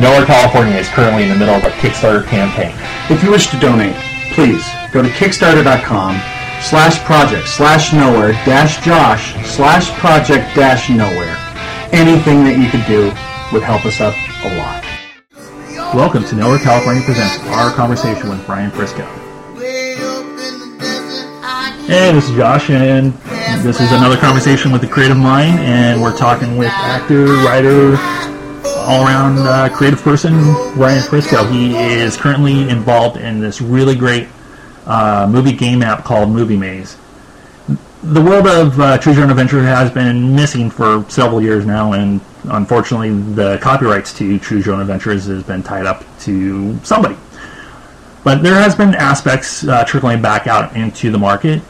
Nowhere, California is currently in the middle of a Kickstarter campaign. If you wish to donate, please go to kickstarter.com slash project slash nowhere dash josh slash project dash nowhere. Anything that you could do would help us up a lot. Welcome to Nowhere, California presents our conversation with Brian Prisco. Hey, this is Josh, and this is another conversation with the creative mind, and we're talking with actor, writer, all-around uh, creative person, Ryan Prisco. He is currently involved in this really great uh, movie game app called Movie Maze. The world of uh, Choose Your Adventure has been missing for several years now, and unfortunately, the copyrights to Your Own Adventures has been tied up to somebody. But there has been aspects uh, trickling back out into the market.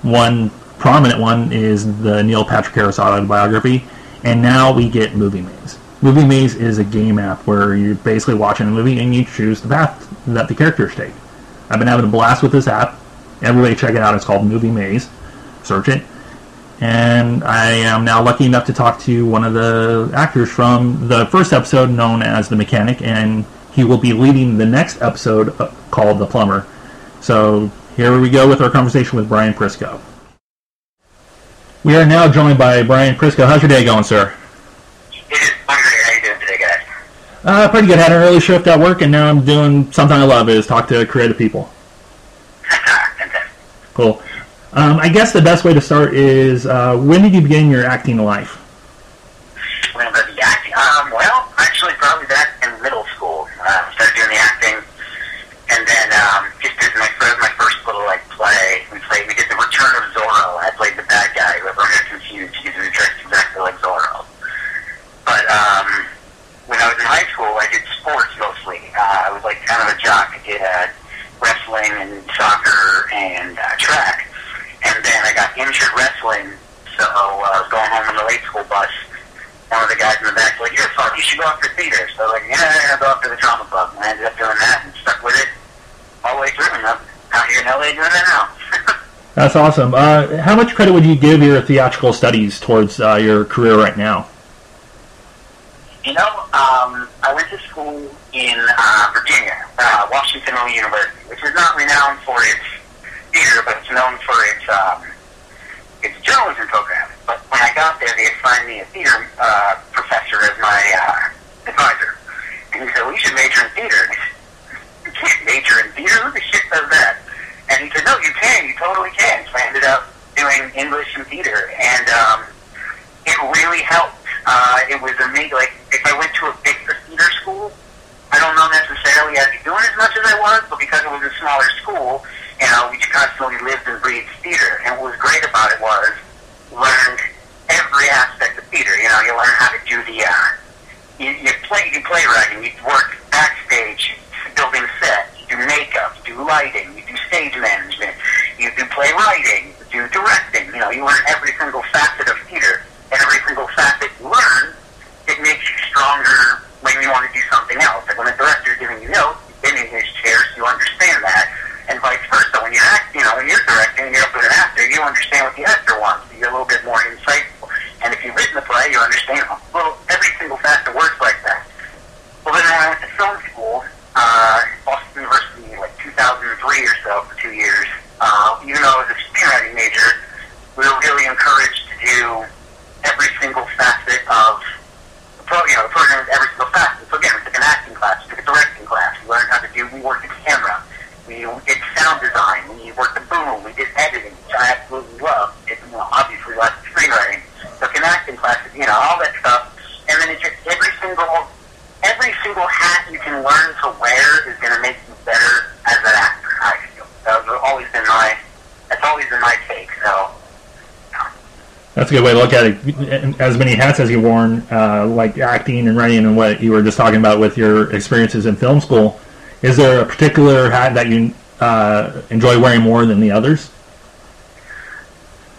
One prominent one is the Neil Patrick Harris autobiography, and now we get Movie Maze. Movie Maze is a game app where you're basically watching a movie and you choose the path that the characters take. I've been having a blast with this app. Everybody check it out. It's called Movie Maze. Search it. And I am now lucky enough to talk to one of the actors from the first episode known as The Mechanic, and he will be leading the next episode uh, called The Plumber. So here we go with our conversation with Brian Prisco. We are now joined by Brian Prisco. How's your day going, sir? It is hungry. How you doing today, guys? Uh, pretty good. Had an early shift at work, and now I'm doing something I love: is talk to creative people. Cool. Um, I guess the best way to start is uh, when did you begin your acting life? When the acting? Um, well, actually, probably back in middle school. Uh, started doing the acting, and then um, just did my first, my first little like play. We played. We did the Return of Zorro. I played the bad guy. Whoever got confused, he was dressed exactly like Zorro. But um, when I was in high school, I did sports mostly. Uh, I was like kind of a jock. I did uh, wrestling and soccer and uh, track. And then I got injured wrestling, so uh, I was going home on the late school bus. One of the guys in the back was like, "You're fuck, you should go after theater." So I was like, "Yeah, I'll go after the drama club." And I ended up doing that and stuck with it all the way through. And I'm out here in LA doing it now. That's awesome. Uh, how much credit would you give your theatrical studies towards uh, your career right now? You know, um, I went to school in uh, Virginia, uh, Washington University, which is not renowned for its theater, but it's known for its um, its journalism program. But when I got there, they assigned me a theater uh, professor as my uh, advisor, and he said, "Well, you should major in theater." And I said, You can't major in theater. Who the shit does that? And he said, "No, you can. You totally can." So I ended up doing English and theater, and um, it really helped. Uh, it was amazing. Like if I went to a bigger theater school, I don't know necessarily I'd be doing as much as I was, but because it was a smaller school, you know, we constantly lived and breathed theater. And what was great about it was learned every aspect of theater. You know, you learn how to do the uh, you, you play you do playwriting, you work backstage, building sets, you do makeup, you do lighting, you do stage management, you do playwriting, you directing. You know, you learn every single facet of theater, and every single facet you learn, it makes you stronger when you want to do something else. Like when a director is giving you notes, you've been in his chair, so you understand that, and vice versa. When you're act, you know, when you're directing, you're up with an actor, you understand what the actor wants. So you're a little bit more insightful. And if you've written the play, you understand. Well, every single facet works like that. Well, then I went to film school, uh, Boston University, like 2003 or so, for two years. Uh, even though I was a screenwriting major, we were really encouraged to do every single facet of the pro, you know, the program, every single facet. So again, we took an acting class, we took a directing class, we learned how to do, we worked the camera, we did sound design, we worked the boom, we did editing, which I absolutely love. It, you know, obviously, lots of screenwriting. Took an acting class, you know, all that stuff. And then it just, every single, every single hat you can learn to wear is going to make you better as an actor, I feel. That's always been my, that's always been my take, so. That's a good way to look at it. As many hats as you've worn, uh, like acting and writing, and what you were just talking about with your experiences in film school, is there a particular hat that you uh, enjoy wearing more than the others?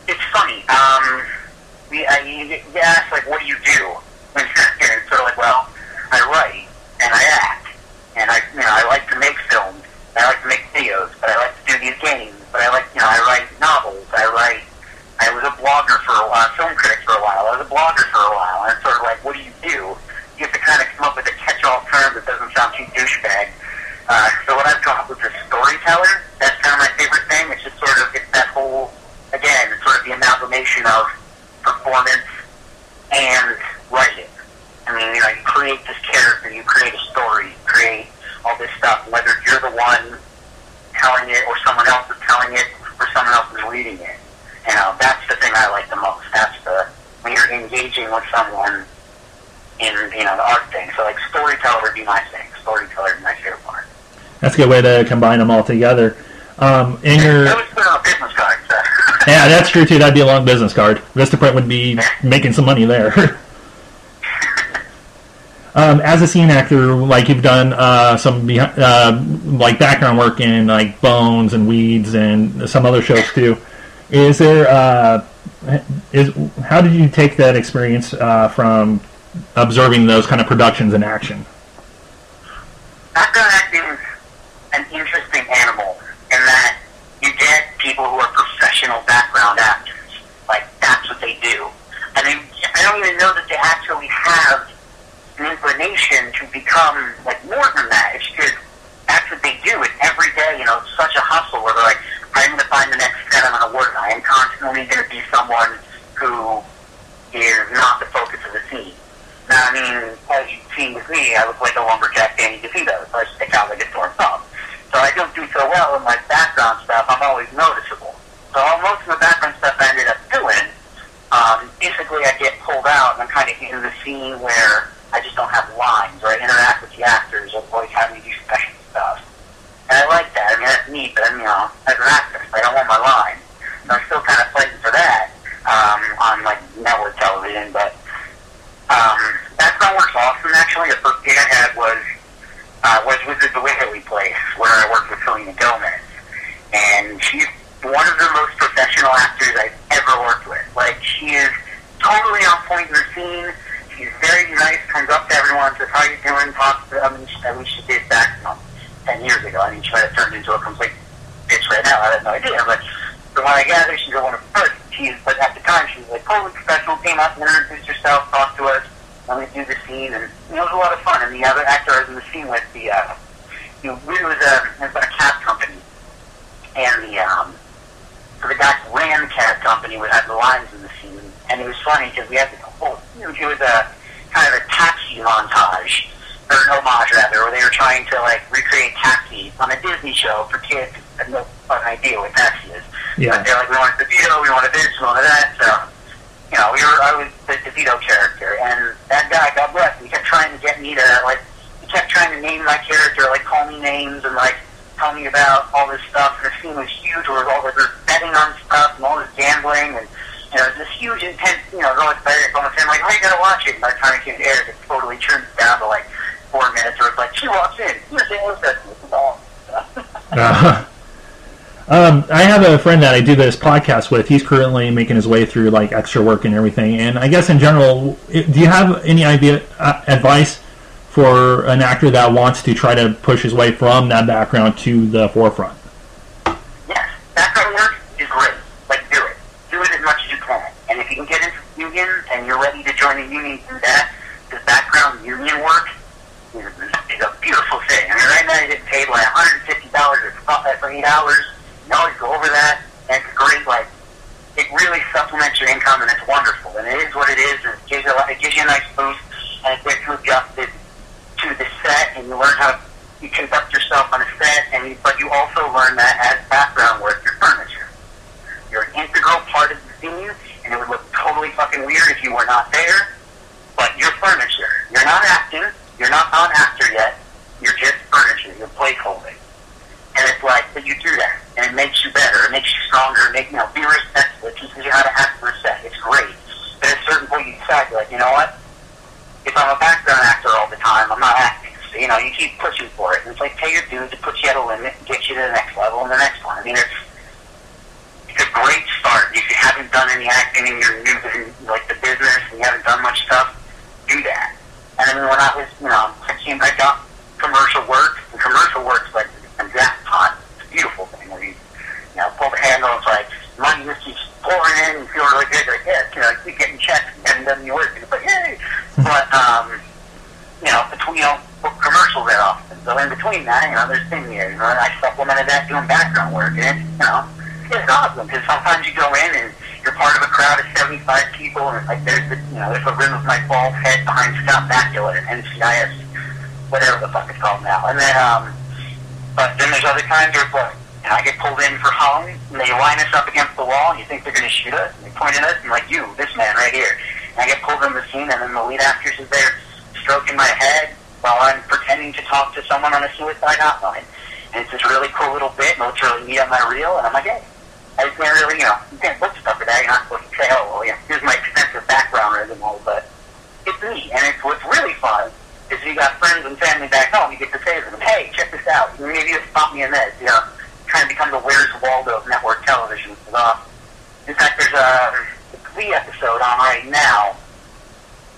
it's funny. Um, we, I, you, you ask, like, what do you do? Longer for a while. And it's sort of like, what do you do? You have to kind of come up with a catch-all term that doesn't sound too douchebag. Uh, so what I've come up with is storyteller. That's kind of my favorite thing. It's just sort of it's that whole again, it's sort of the amalgamation of performance and writing. I mean, you know, you create this character, you create a story, you create all this stuff, whether you're the one telling it or someone else is telling it or someone else is reading it. You uh, know, that's the thing I like engaging with someone in you know the art thing. So like storyteller would be my thing. Storyteller is my favorite part. That's a good way to combine them all together. Um, in your That was put on a business card. So. yeah, that's true too. That'd be a long business card. Vistaprint would be making some money there. um, as a scene actor, like you've done uh, some uh, like background work in like Bones and Weeds and some other shows too. Is there uh, is how did you take that experience uh, from observing those kind of productions in action? background acting is an interesting animal in that you get people who are professional background actors. Like, that's what they do. I mean, I don't even know that they actually have an inclination to become, like, more than that. It's just, that's what they do. And every day, you know, it's such a hustle where they're like, I'm going to find the next set I'm going work on. I am constantly going to be someone who is not the focus of the scene. Now, I mean, as you've seen with me, I look like a lumberjack Danny DeVito, so I stick out like a sore thumb. So I don't do so well in my background stuff. I'm always noticeable. So most of the background stuff I ended up doing, um, basically I get pulled out and I'm kind of in the scene where I just don't have lines or I interact with the actors or always have me do special stuff. And I like that. I mean, that's neat, but I'm, you know, as an actor, I don't want my line. So I'm still kind of fighting for that um, on, like, network television, but um, background work's awesome, actually. The first gig I had was uh, was with the Waverly Place, where I worked with Selena Gomez. And she's one of the most professional actors I've ever worked with. Like, she is totally on point in the scene. She's very nice, comes up to everyone, says, how you doing, talks to them. I mean, she did back, you know, 10 years ago. I mean, she might have turned into a complete bitch right now. I have no idea. But from what I gather, she's a wonderful person. She's, but at the time, she was like totally professional, came up and introduced herself, talked to us, let me do the scene, and you know, it was a lot of fun. And the other actor I was in the scene with, the, uh, you know, it was a, it was a cab company. And the, um, so the guy who ran the cab company would have the lines in the scene. And it was funny because we had the whole, you know, it was a kind of a taxi montage, or an homage rather, where they were trying to like recreate taxi on a Disney show for kids had no fucking idea what taxi is. Yeah. But they're like, we wanted DeVito, we wanted this, we wanted that, so you know, we were, I was the DeVito character, and that guy, God bless him, he kept trying like, he kept trying to name my character, like, call me names, and, like, tell me about all this stuff, and the scene was huge, where all the, betting on stuff, and all this gambling, and, you know, this huge, intense, you know, bed, going to say, like, oh, you gotta watch it, and by the time it came to air, it totally turned down to, like, four minutes, where it's like, she walks in, saying, what's this is all um, I have a friend that I do this podcast with. He's currently making his way through like extra work and everything. And I guess in general, do you have any idea uh, advice for an actor that wants to try to push his way from that background to the forefront? Yes, background work is great. Like, do it. Do it as much as you can. And if you can get into the union and you're ready to join the union, do that. Because background union work is, a beautiful thing. I mean, right now you get paid like $150 for eight hours. You always go over that. And it's great, like, it really supplements your income and it's wonderful. And it is what it is. And it gives you a, it gives you a nice boost and it gets you adjusted the set and you learn how you conduct yourself on a set, and you, but you also learn that as background work, your furniture. You're an integral part of the scene, and it would look totally fucking weird if you were not there. But you're furniture. You're not acting. You're not an actor yet. You're just furniture. You're placeholding. And it's like, but you do that, and it makes you better. It makes you stronger. It makes you know, be respectful. It teaches you how to act for a set. It's great. But at a certain point, you decide, you're like, you know what? If I'm a background actor all the time, I'm not acting. So, you know, you keep pushing for it. And it's like, pay your dues to put you at a limit and get you to the next level and the next one. I mean, it's, it's a great start. If you haven't done any acting and you're new to, like, the business and you haven't done much stuff, do that. And I mean, when I was, you know, I came, I got commercial work, and commercial work's like a jackpot. It's a beautiful thing. Where you, you know, pull the handle, it's like, money just keeps pouring in, you feel really good, like, yeah, you know, you keep getting checks and then you work, and it's like, yay! But, um, you know, between, you know, commercials that often. So in between that, you know, there's here, you know, I supplemented that doing background work, and it's, you know, it's awesome, because sometimes you go in and you're part of a crowd of 75 people, and it's like there's the, you know there's a rim of my bald head behind Scott Bakula and NCIS, whatever the fuck it's called now. And then um, but then there's other times where like, and I get pulled in for hung, and they line us up against the wall, and you think they're going to shoot us, and they point at us, and like you, this man right here. And I get pulled in the scene, and then the lead actress is there stroking my head I'm pretending to talk to someone on a suicide hotline. And it's this really cool little bit, and it's really neat on my reel, and I'm like, hey, I can't really, you know, you can't look stuff at that. You're not supposed to say, oh, well, yeah, here's my extensive background resume, but it's me. And it's what's really fun is you got friends and family back home. You get to say to them, hey, check this out. Maybe you spot me in this. You know, trying to become the Where's Waldo of network television. Uh, in fact, there's a Glee episode on right now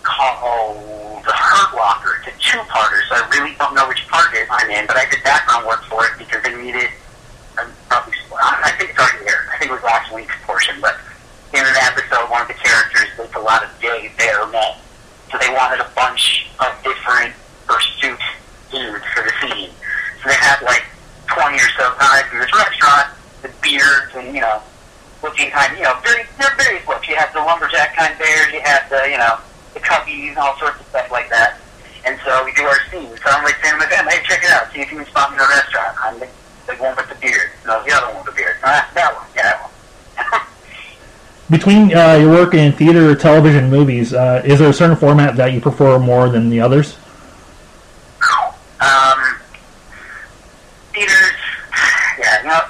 called The Hurt Locker. It's a two-parter, so I really don't know which part it is I'm in, but I did background work for it because they needed, um, probably, I think it's already there. I think it was last week's portion, but in an episode, one of the characters does a lot of day bare men. So they wanted a bunch of different pursuit dudes for the scene. So they had like 20 or so guys in this restaurant with beards and, you know, looking kind you know, very, they're various looks. You had the lumberjack kind bears, you had the, you know, cubbies and all sorts of stuff like that. And so we do our scene. So I'm like saying to my family, hey, check it out. See if you can spot me in a restaurant. I'm the, the one with the beard. No, the other one with the beard. Uh, that one. Yeah, that one. Between uh, your work in theater, television, movies, uh, is there a certain format that you prefer more than the others? Um, theaters, yeah, you know,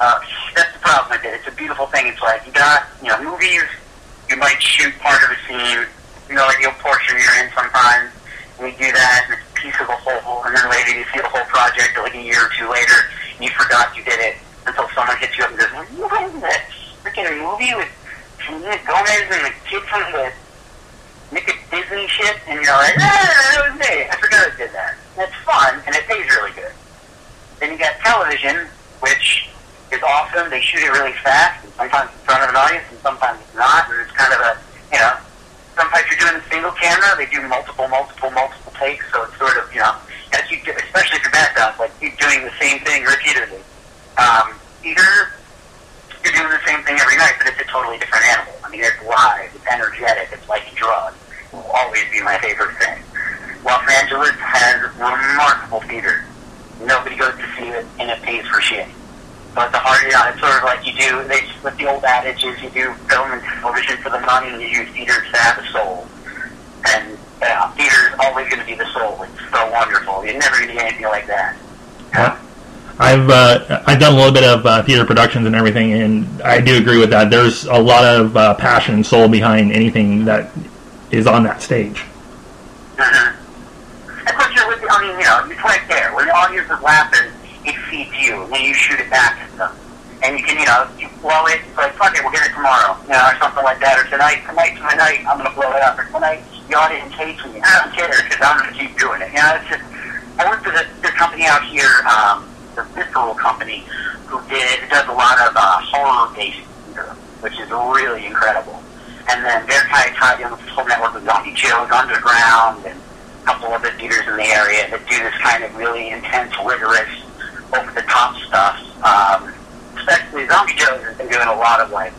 uh, that's the problem with it. It's a beautiful thing. It's like you got, you know, movies, you might shoot part of a scene, you know, like the portion you're in sometimes, and you do that, and it's a piece of a whole, and then later you see the whole project like a year or two later, and you forgot you did it until someone hits you up and goes, what is that freaking movie with Selena Gomez and the kid from the Nick Disney shit? And you're like, ah, that was me. I forgot I did that. That's fun, and it pays really good. Then you got television, which is awesome. They shoot it really fast, and sometimes in front of an audience, and sometimes it's not. And it's kind of a, you know, sometimes you're doing a single camera, they do multiple, multiple, multiple takes, so it's sort of, you know, as you, especially if your background, like you're doing the same thing repeatedly. Um, either you're doing the same thing every night, but it's a totally different animal. I mean, it's live, it's energetic, it's like a drug. Will always be my favorite thing. Los Angeles has remarkable theater. Nobody goes to see it, and it pays for shit. But the hard, yeah, it's sort of like you do, they, with the old adage is you do film and television for the money, and you use theater to have a soul. And yeah, theater is always going to be the soul. It's so wonderful. You're never going to get anything like that. Yeah. I've uh, I've done a little bit of uh, theater productions and everything, and I do agree with that. There's a lot of uh, passion and soul behind anything that is on that stage. Mm-hmm. Of course, you're with I mean, you know, it's right there. When the audience is laughing, it feeds you, and you shoot it back at them. And you can, you know, you blow it, like, fuck it, we'll get it tomorrow, you know, or something like that. Or tonight, tonight's my night, I'm to blow it up. Or tonight, the audience hates me. I don't care, because I'm to keep doing it. You know, it's just, I worked with this company out here, um, the Visceral Company, who did, does a lot of uh, horror-based theater, which is really incredible. And then kind of tied in with this whole network with Zombie Joe's Underground and a couple other theaters in the area that do this kind of really intense, rigorous, over-the-top stuff. Um, especially Zombie Joe's has been doing a lot of like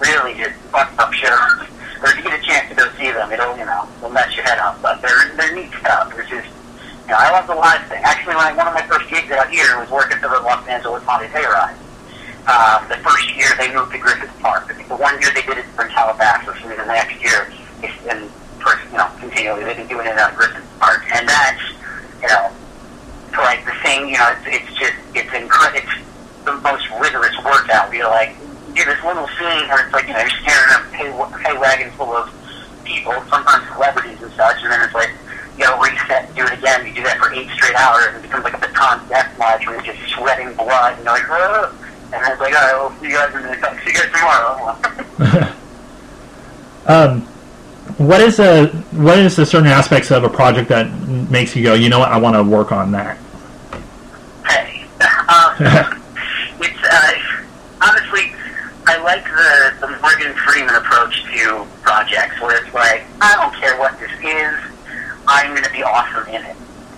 really just fucked up shows. Or if you get a chance to go see them, it'll you know it'll mess your head up. But they're they're neat stuff. It's just you know I love the live thing. Actually, when one of my first gigs out here was working for the Los Angeles Haunted Hayride. Um, the first year they moved to Griffith Park. The one year they did it in Calabasas, and then the next year it's first you know continually they've been doing it at Griffith Park, and that's you know for like the same you know it's, it's just it's incredible. It's the most rigorous workout. You're like, do this little scene where it's like, you know, you're staring at hay, hay wagons full of people, sometimes celebrities and such, and then it's like, you know, reset and do it again. You do that for eight straight hours, and it becomes like a Bataan death match where you're just sweating blood, and you're like, Ugh! And then it's like, all right, well, see you guys, in the, see you guys tomorrow. um, what is a what is the certain aspects of a project that makes you go, you know what, I want to work on that? Hey, uh, it's uh, honestly, I like the the Morgan Freeman approach to projects, where it's like, I don't care what this is, I'm going to be awesome in it.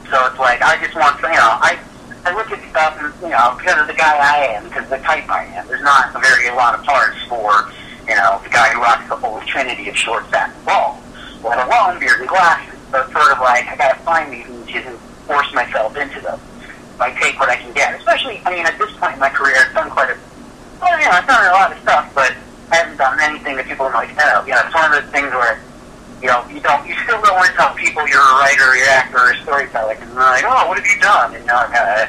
So it's like I just want, you know, I I look at stuff, and, you know, because of the guy I am, because of the type I am. There's not a very a lot of parts for, you know, the guy who rocks the whole trinity of short, fat, and bald, let alone beard and glasses. It's sort of like, I gotta find these niches and force myself into them. I take what I can get. Especially, I mean, at this point in my career, I've done quite a, well, you know, I've done a lot of stuff, but I haven't done anything that people are like, oh, you know, it's one of those things where, you know, you don't, you still don't want to tell people you're a writer, you're an actor, or a storyteller, because they're like, oh, what have you done? And you know, uh,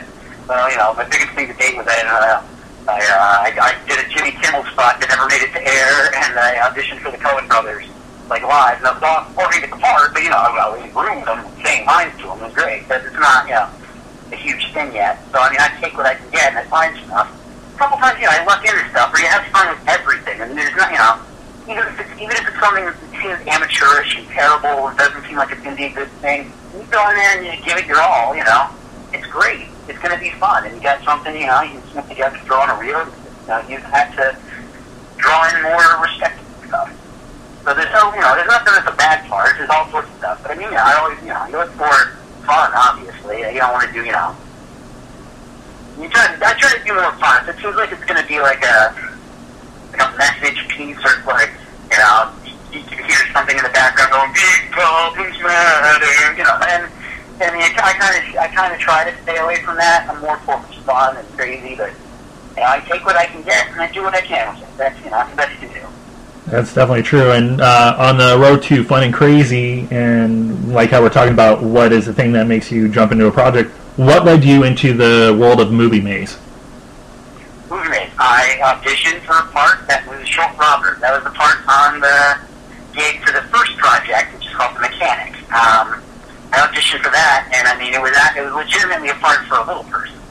well, you know, my biggest thing to date was that uh, I, uh, I, I did a Jimmy Kimmel spot that never made it to air, and I auditioned for the Coen Brothers, like live. And I was not performing the part, but you know, I was in room them, saying lines to them. It was great, but it's not, you know, a huge thing yet. So I mean, I take what I can get, and I find stuff. A couple times, you know, I luck into stuff, where you have fun with everything, and there's not, you know, even if it's even if it's something that seems amateurish and terrible, and doesn't seem like it's going to be a good thing, you go in there and you give it your all. You know, it's great. It's going to be fun, and you got something, you know, you can snip together, throw on a reel. You uh, know, you have to draw in more respectable stuff. So there's no, you know, there's nothing that's a bad part. There's all sorts of stuff. But I mean, you know, I always, you know, you look for fun, obviously. You don't want to do, you know, you try. I try to do more fun. It seems like it's going to be like a like a message piece, or like, you you can hear something in the background going, "Big problems matter," you know, and and I kind of I kind of try to stay away from that. I'm more focused fun and crazy, but you know, I take what I can get and I do what I can with it. That's you know, that's the best you can do. That's definitely true. And uh, on the road to fun and crazy, and like how we're talking about what is the thing that makes you jump into a project, what led you into the world of movie maze? I auditioned for a part that was Short Robber. That was the part on the gig for the first project, which is called The Mechanic. Um, I auditioned for that, and I mean, it was it was legitimately a part for a little person.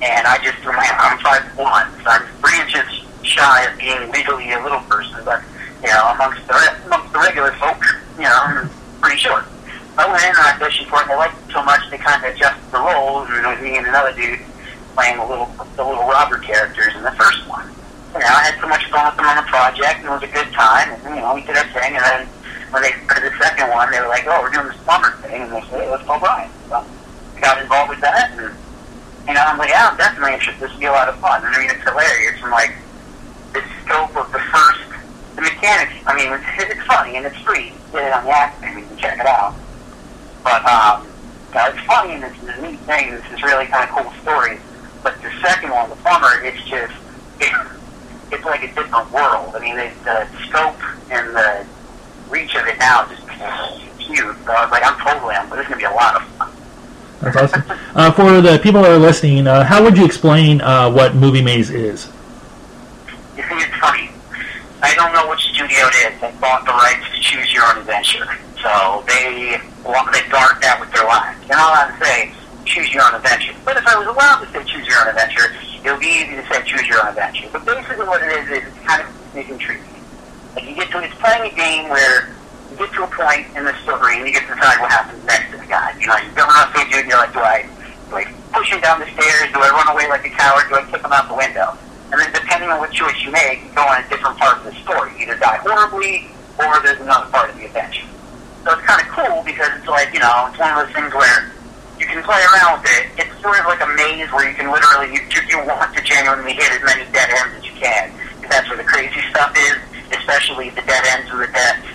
And I just, I'm five one, so I'm three inches shy of being legally a little person, but you know, amongst the amongst the regular folk, you know, I'm pretty short. I went in and auditioned for it, and they liked it so much they kind of adjusted the roles, and it was me and another dude playing the little the little robber characters in the first one. You know, I had so much fun with them on the project, and it was a good time, and you know, we did our thing, and then when they started the second one, they were like, "Oh, we're doing this plumber thing," and they said, "Let's call Brian." So I got involved with that, and you know, I'm like, "Yeah, I'm definitely interested. This will be a lot of fun." And I mean, it's hilarious. And like the scope of the first, the mechanics. I mean, it's, it's funny and it's free. Get it on the app, maybe you can check it out. But um, you know, it's funny and it's a neat thing. This is really kind of cool story. But the second one, the plumber, it's just it, it's like a different world. I mean, the, the scope and the reach of it now just huge. So I was like, I'm totally on. But this is gonna be a lot of fun. That's awesome. Uh, for the people that are listening, uh, how would you explain uh, what Movie Maze is? You see, it's funny. I don't know which studio it is that bought the rights to choose your own adventure. So they they guard that with their lives. You're not allowed to say choose your own adventure. But if I was allowed to say choose your own adventure, it would be easy to say choose your own adventure. But basically what it is is it's kind of intriguing. Like you get to it's playing a game where you get to a point in the story and you get to decide what happens next to the guy. You know, you're going up to a dude and you're like, do I do I push him down the stairs? Do I run away like a coward? Do I kick him out the window? And then depending on what choice you make, you go on a different part of the story. Either die horribly, or there's another part of the adventure. So it's kind of cool because it's like, you know, it's one of those things where you can play around with it. It's sort of like a maze where you can literally, you, you want to genuinely hit as many dead ends as you can. That's where the crazy stuff is, especially the dead ends and the deaths.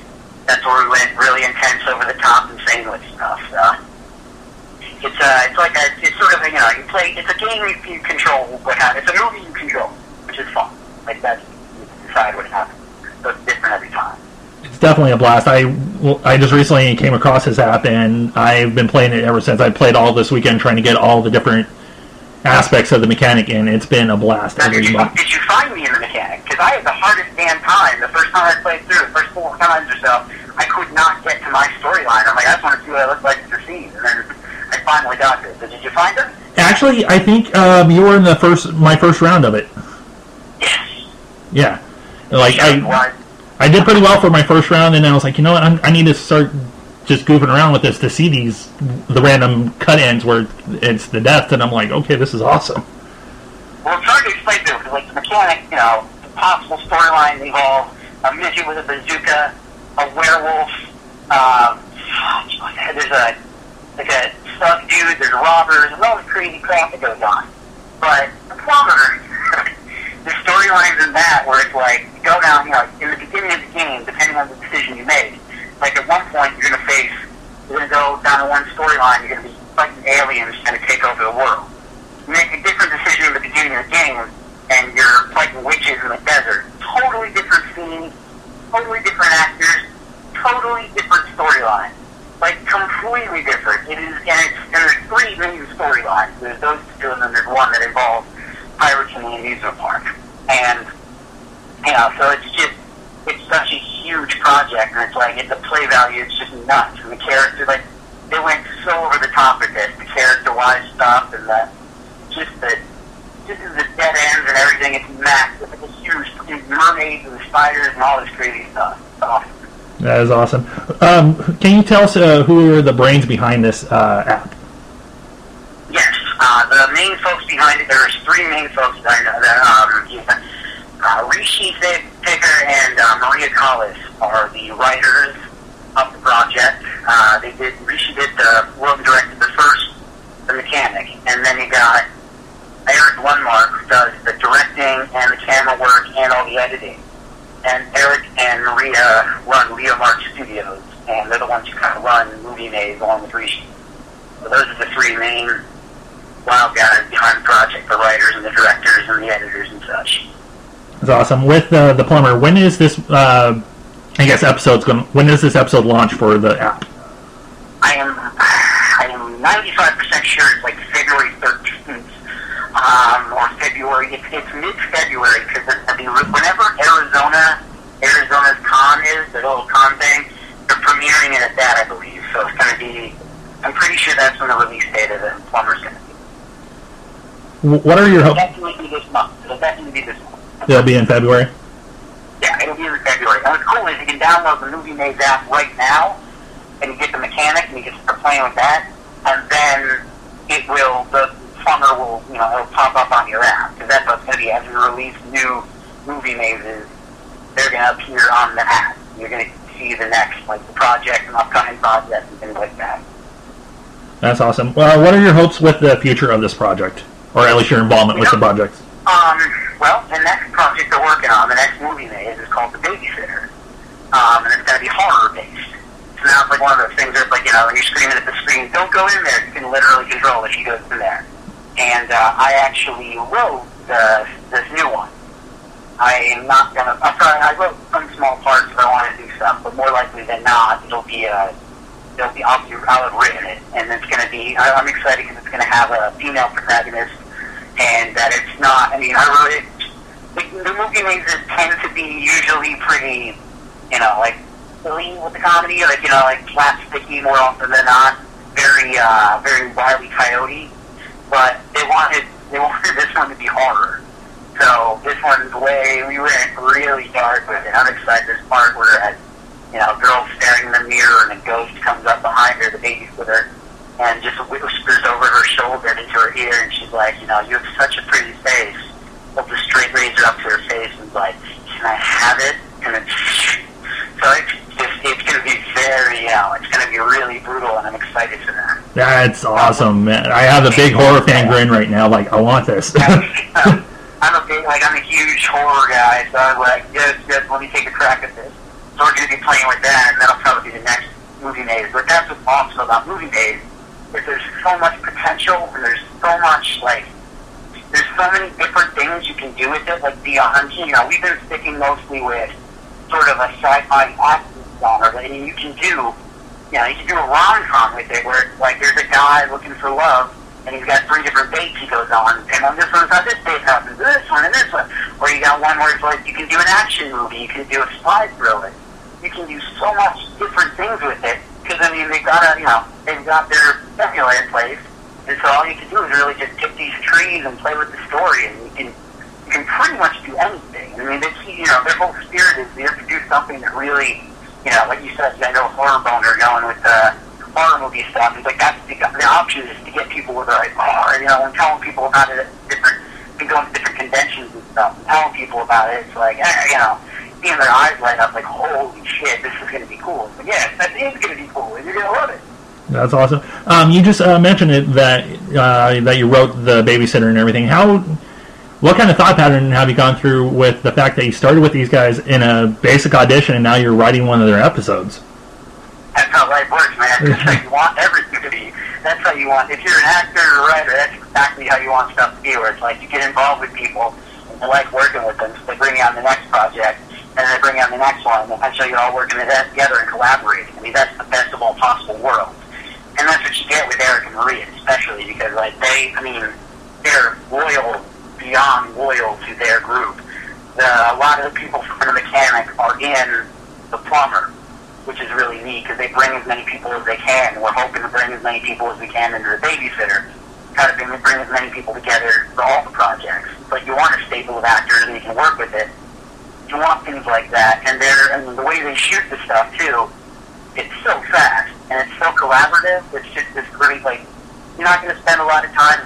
That's where we went really intense, over the top, insane with stuff. So it's uh, it's like a, it's sort of, you know, you play, it's a game you, you control what happens. It's a movie you control, which is fun. Like that's, you decide what happens. So it's different every time. Definitely a blast. I, I just recently came across this app, and I've been playing it ever since. I played all this weekend trying to get all the different aspects of the mechanic, and it's been a blast Now, every did you, month. did you find me in the mechanic? Because I had the hardest damn time. The first time I played through, the first four times or so, I could not get to my storyline. I'm like, I just want to see what I look like at the scene. And then I finally got it. So did you find it? Actually, I think um, you were in the first my first round of it. Yes. Yeah, like I? I did pretty well for my first round, and I was like, you know what, I'm, I need to start just goofing around with this to see these the random cut ends where it's the death, and I'm like, okay, this is awesome. Well, it's hard to explain to because, like, the mechanic, you know, the possible storylines involve a midget with a bazooka, a werewolf, um, there's a, like a stuck dude, there's robbers, there's all this crazy crap that goes on. But the plumber, the storylines in that where it's like you go down, you know, in the beginning of the game, depending on the decision you make. Like at one point, you're gonna face, you're gonna go down to one storyline, you're gonna be fighting aliens trying to take over the world. You make a different decision in the beginning of the game, and you're fighting witches in the desert. Totally different scenes, totally different actors, totally different storyline. Like completely different. It is, and it's and there's three main storylines. There's those two, and then there's one that involves pirates in the amusement park. And you know, so it's just it's such a huge project, and it's like it's the play value. It's just nuts, and the character like they went so over the top with it, the character-wise stuff, and the just the just the dead ends and everything. It's massive. It's huge huge mermaids and spiders and all this crazy stuff. It's awesome. That is awesome. Um, can you tell us uh, who are the brains behind this uh, app? Main folks behind it, there's three main folks that I know that, um, uh, Rishi Picker and uh, Maria Collis are the writers of the project. Uh, they did, Rishi did the, well, directed the first, The Mechanic, and then you got Eric Lundmark, who does the directing and the camera work and all the editing. And Eric and Maria run Leo Mark Studios, and they're the ones who kind of run Movie Maze along with Rishi. So those are the three main wild guys behind the project, the writers and the directors and the editors and such. That's awesome. With uh, the plumber, when is this? Uh, I guess episode's going. When does this episode launch for the app? I am I am 95% sure it's like February 13th um, or February. It's, it's mid-February because I mean, whenever Arizona Arizona's con is the little con thing, they're premiering it at that, I believe. So it's going to be. I'm pretty sure that's when the release date of the plumber's going to What are your It'll hopes? definitely be this month. It'll definitely be this month. They'll be in February. Yeah, it'll be in February. And what's cool is you can download the Movie Maze app right now, and you get the mechanic, and you can start playing with that, and then it will, the plumber will, you know, it'll pop up on your app, because that's what's going to be, as we release new Movie Mazes, they're going to appear on the app. You're going to see the next, like, the project and upcoming projects and things like that. That's awesome. Well, what are your hopes with the future of this project, or at least your involvement with the project? Um, well, the next project they're working on, the next movie maze, is called The Babysitter. Um, and it's going to be horror based. So now it's like one of those things where it's like, you know, when you're screaming at the screen, don't go in there. You can literally control if she goes in there. And uh, I actually wrote the, this new one. I am not going to, I'm sorry, I wrote some small parts if I want to do stuff, but more likely than not, it'll be a, it'll be, I'll, be, I'll have written it. And it's going to be, I, I'm excited because it's going to have a female protagonist and that it's not. I mean, I really the, the movie mazes tend to be usually pretty, you know, like silly with the comedy, like you know, like slapsticky more often than not. Very, uh, very wily coyote, but they wanted they wanted this one to be horror. So this one's way we went really dark with it. I'm excited. This part where it has, you know, a girl staring in the mirror and a ghost comes up behind her, the babysitter, and just whispers over her shoulder into her ear, and she's like, you know, you have such a pretty face. Holds a straight razor up to her face and is like, can I have it? And it's so it's just it's going to be very, you know, it's going to be really brutal, and I'm excited for that. That's awesome, man. I have a big horror fan grin right now. Like, I want this. I'm a big, like, I'm a huge horror guy, so I was like, yes, yes, let me take a crack at this. So we're going to be playing with that, and that'll probably be the next movie maze. But that's what's awesome about movie maze, is there's so much potential, and there's so much, like, there's so many different things you can do with it, like beyond, you know, we've been sticking mostly with sort of a sci-fi action genre, but I mean, you can do, you know, you can do a rom-com with it, where like there's a guy looking for love, and he's got three different dates he goes on, and on this one's how this date happens, this one and this one. Or you got one where it's like you can do an action movie, you can do a spy thriller, you can do so much different things with it. Because I mean, they got a, you know, they've got their formula place, and so all you can do is really just pick these trees and play with the story, and you can you can pretty much do anything. I mean, they you know, their whole spirit is they have to do something that really, you know, like you said, I know horror boner going with the horror movie stuff. It's like that's the, the option is to get people with like, oh, you know, and telling people about it at different, and going to different conventions and stuff, and telling people about it. It's like, eh, you know, seeing their eyes light up, like, holy shit, this is going to be cool. But yeah, that is going to be cool, and you're going to love it. That's awesome. Um, you just uh, mentioned it that uh, that you wrote the babysitter and everything. How what kind of thought pattern have you gone through with the fact that you started with these guys in a basic audition and now you're writing one of their episodes? That's how life works, man. That's how you want everything to be. That's how you want. If you're an actor or a writer, that's exactly how you want stuff to be. Where it's like you get involved with people and you like working with them. So they bring you on the next project, and they bring you on the next one, and eventually you're all working together and collaborating. I mean, that's the best of all possible worlds. And that's what you get with Eric and Maria, especially because like they, I mean, they're loyal beyond loyal to their group. The, a lot of the people from the mechanic are in the plumber, which is really neat because they bring as many people as they can. We're hoping to bring as many people as we can into the babysitter. Try to bring, bring as many people together for all the projects. But you want a stable of actors and you can work with it. You want things like that, and they're and the way they shoot the stuff too. It's so fast and it's so collaborative. It's just this great like you're not going to spend a lot of time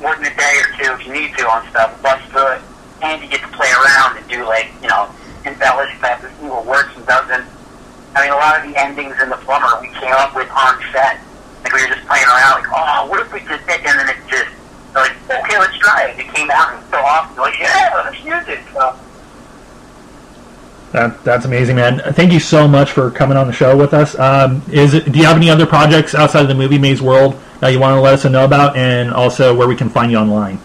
more than a day or two if you need to on stuff, through it, and you get to play around and do like you know embellish to see what works and doesn't. I mean, a lot of the endings in the plumber we came up with on set. Like we were just playing around, like, oh, what if we did this? And then it just like, okay, let's try it. It came out and so awesome. Like, yeah, let's use it. So. That, that's amazing, man. Thank you so much for coming on the show with us. Um, is it, do you have any other projects outside of the movie Maze World that you want to let us know about, and also where we can find you online?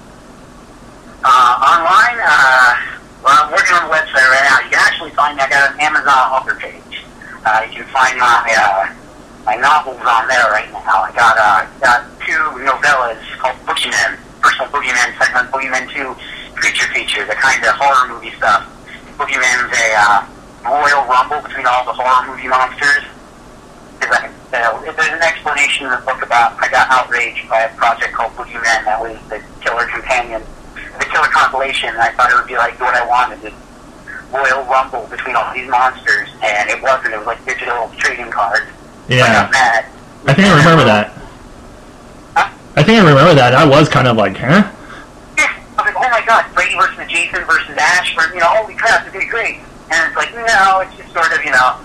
Uh, online, uh, well, I'm working on the website right now. You can actually find me. I got an Amazon author page. Uh, you can find my uh, my novels on there right now. I got uh, got two novellas called Boogeyman. One, Boogeyman. Second Boogeyman Two, creature feature, the kind of horror movie stuff. Boogeyman's a uh, royal rumble between all the horror movie monsters. There's, like, uh, there's an explanation in the book about I got outraged by a project called Boogeyman that was the killer companion, the killer compilation. And I thought it would be like what I wanted, this royal rumble between all these monsters, and it wasn't. It was like digital trading cards. I Yeah, got mad. I think I remember that. Huh? I think I remember that. I was kind of like, huh? Yeah, I was like, oh my god, Freddy versus Jason versus Ash, you know, holy crap, gonna be great. And it's like, no, it's just sort of, you know,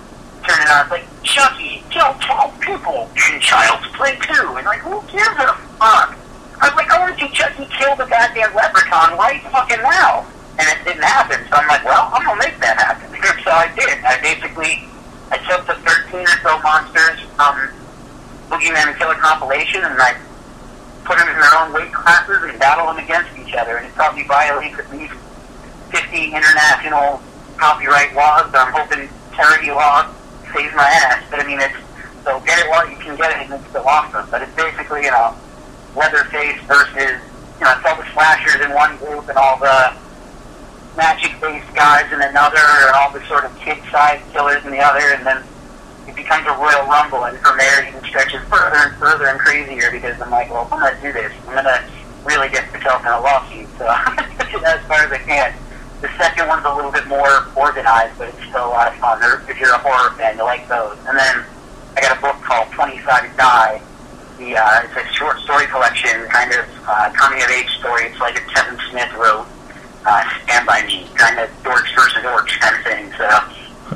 turning on. It's like, Chucky killed 12 people in Child's Play 2. And like, who gives a fuck? I was like, I want to see Chucky kill the goddamn leprechaun right fucking now. And it didn't happen. So I'm like, well, I'm gonna make that happen. so I did. I basically, I took the 13 or so monsters from Boogeyman and Killer compilation and I put them in their own weight classes and battle them against each other. And it probably violates at least 50 international copyright laws. But I'm hoping parody law saves my ass. But I mean, it's so get it while you can get it, and it's still awesome. But it's basically, you know, Leatherface versus, you know, it's all the slashers in one group and all the magic-based guys in another, and all the sort of kid-sized killers in the other, and then it becomes a royal rumble, and from there it even stretches further and further and crazier because I'm like, well, I'm going to do this. I'm going to really get myself in a lawsuit, so as far as I can. The second one's a little bit more organized, but it's still a lot of fun. They're, if you're a horror fan, you like those. And then I got a book called 20 Sided Die. The, uh, it's a short story collection, kind of uh, coming of age story. It's like a Kevin Smith wrote uh, Stand By Me, kind of dorks versus orcs kind of thing. So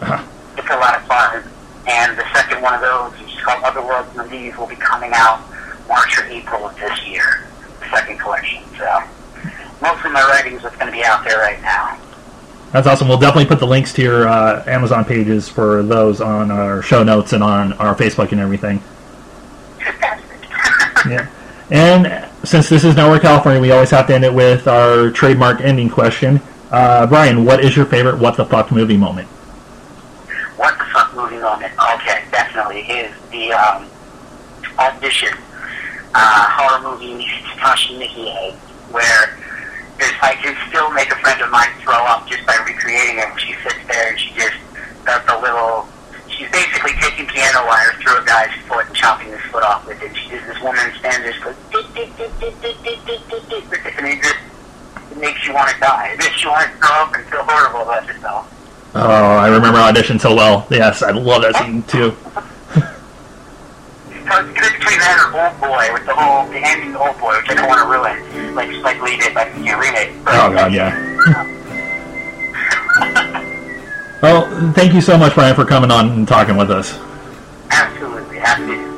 it's a lot of fun. And the second one of those, which is called Otherworlds and These, will be coming out March or April of this year. The second collection. So most of my writing's is what's going to be out there right now. That's awesome. We'll definitely put the links to your uh, Amazon pages for those on our show notes and on our Facebook and everything. Yeah. And since this is Nowhere California, we always have to end it with our trademark ending question. Uh, Brian, what is your favorite what the fuck movie moment? What the fuck movie moment? Okay, definitely is the um, audition uh, horror movie Takashi Miike, where there's, I can still make a friend of mine throw up just by recreating it. She sits there and she just does the little. She's basically taking piano wires through a guy's foot and chopping his foot off with it. She does this woman stands there, she goes, and it just it makes you want to die. It makes you want to throw up and feel horrible about yourself. Oh, I remember audition so well. Yes, I love that scene too. So it's either between that or Old Boy with the whole the ending to Old Boy, which I don't want to ruin. Like just like leave it, like you can't read it. oh god, yeah. well, thank you so much, Brian, for coming on and talking with us. Absolutely, happy.